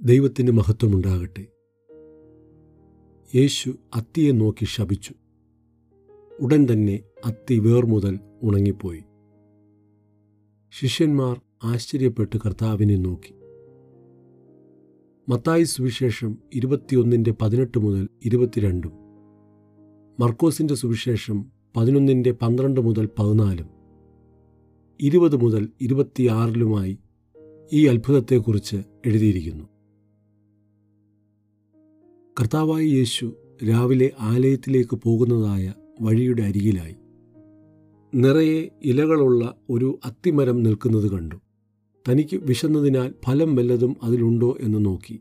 ദൈവത്തിന് മഹത്വമുണ്ടാകട്ടെ. യേശു അത്തിയെ നോക്കി ശപിച്ചു. ഉടൻ തന്നെ അത്തി വേർമുതൽ ഉണങ്ങിപ്പോയി. ശിഷ്യന്മാർ ആശ്ചര്യപ്പെട്ട് കർത്താവിനെ നോക്കി. മത്തായി സുവിശേഷം ഇരുപത്തിയൊന്നിന്റെ പതിനെട്ട് മുതൽ ഇരുപത്തിരണ്ടും മർക്കോസിന്റെ സുവിശേഷം പതിനൊന്നിന്റെ പന്ത്രണ്ട് മുതൽ പതിനാലും ഇരുപത് മുതൽ ഇരുപത്തിയാറിലുമായി ഈ അത്ഭുതത്തെക്കുറിച്ച് എഴുതിയിരിക്കുന്നു. കർത്താവായ യേശു രാവിലെ ആലയത്തിലേക്ക് പോകുന്നതായ വഴിയുടെ അരികിലായി. നിറയെ ഇലകളുള്ള ഒരു അത്തിമരം നിൽക്കുന്നത് കണ്ടു. തനിക്ക് വിശന്നതിനാൽ ഫലം വല്ലതും അതിലുണ്ടോ എന്ന് നോക്കി.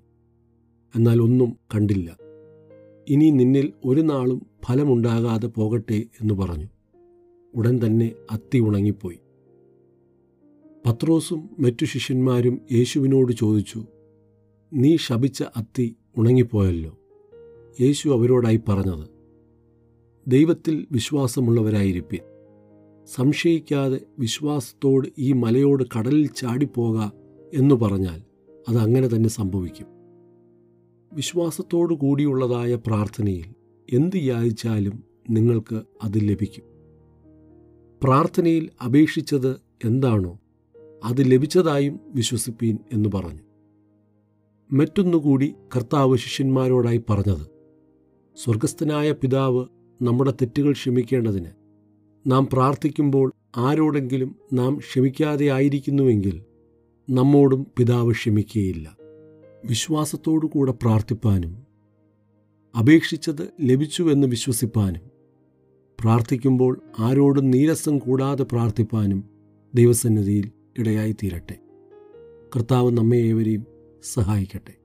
എന്നാൽ ഒന്നും കണ്ടില്ല. ഇനി നിന്നിൽ ഒരു നാളും ഫലമുണ്ടാകാതെ പോകട്ടെ എന്ന് പറഞ്ഞു. ഉടൻ തന്നെ അത്തി ഉണങ്ങിപ്പോയി. പത്രോസും മറ്റു ശിഷ്യന്മാരും യേശുവിനോട് ചോദിച്ചു നീ ശപിച്ച അത്തി ഉണങ്ങിപ്പോയല്ലോ? യേശു അവരോടായി പറഞ്ഞത് ദൈവത്തിൽ വിശ്വാസമുള്ളവരായിരിപ്പിൻ. സംശയിക്കാതെ വിശ്വാസത്തോട് ഈ മലയോട് കടലിൽ ചാടിപ്പോക എന്നു പറഞ്ഞാൽ അത് അങ്ങനെ തന്നെ സംഭവിക്കും. വിശ്വാസത്തോടു കൂടിയുള്ളതായ പ്രാർത്ഥനയിൽ എന്ത് യാചിച്ചാലും നിങ്ങൾക്ക് അത് ലഭിക്കും. പ്രാർത്ഥനയിൽ അപേക്ഷിച്ചത് എന്താണോ അത് ലഭിച്ചതായും വിശ്വസിപ്പീൻ എന്ന് പറഞ്ഞു. മറ്റൊന്നുകൂടി കർത്താവ് ശിഷ്യന്മാരോടായി പറഞ്ഞത് സ്വർഗസ്ഥനായ പിതാവ് നമ്മുടെ തെറ്റുകൾ ക്ഷമിക്കേണ്ടതിന്. നാം പ്രാർത്ഥിക്കുമ്പോൾ ആരോടെങ്കിലും നാം ക്ഷമിക്കാതെ ആയിരിക്കുന്നുവെങ്കിൽ നമ്മോടും പിതാവ് ക്ഷമിക്കുകയില്ല. വിശ്വാസത്തോടു കൂടെ പ്രാർത്ഥിപ്പാനും അപേക്ഷിച്ചത് ലഭിച്ചുവെന്ന് വിശ്വസിപ്പാനും പ്രാർത്ഥിക്കുമ്പോൾ ആരോടും നീരസം കൂടാതെ പ്രാർത്ഥിപ്പാനും ദൈവസന്നിധിയിൽ ഇടയായി തീരട്ടെ കർത്താവ് നമ്മെ ഏവരെയും സഹായിക്കട്ടെ.